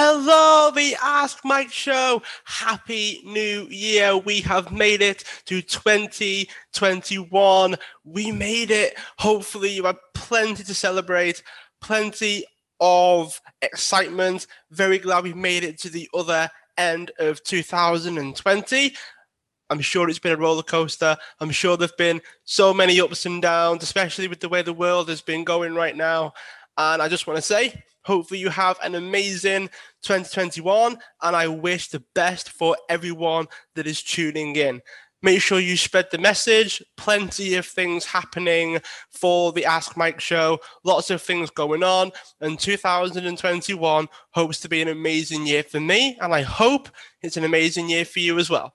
Hello, the Ask Mike Show. Happy New Year. We have made it to 2021. We made it. Hopefully, you have plenty to celebrate, plenty of excitement. Very glad we made it to the other end of 2020. I'm sure it's been a roller coaster. I'm sure there've been so many ups and downs, especially with the way the world has been going right now. And I just want to say, hopefully, you have an amazing 2021. And I wish the best for everyone that is tuning in. Make sure you spread the message. Plenty of things happening for the Ask Mike show. Lots of things going on. And 2021 hopes to be an amazing year for me. And I hope it's an amazing year for you as well.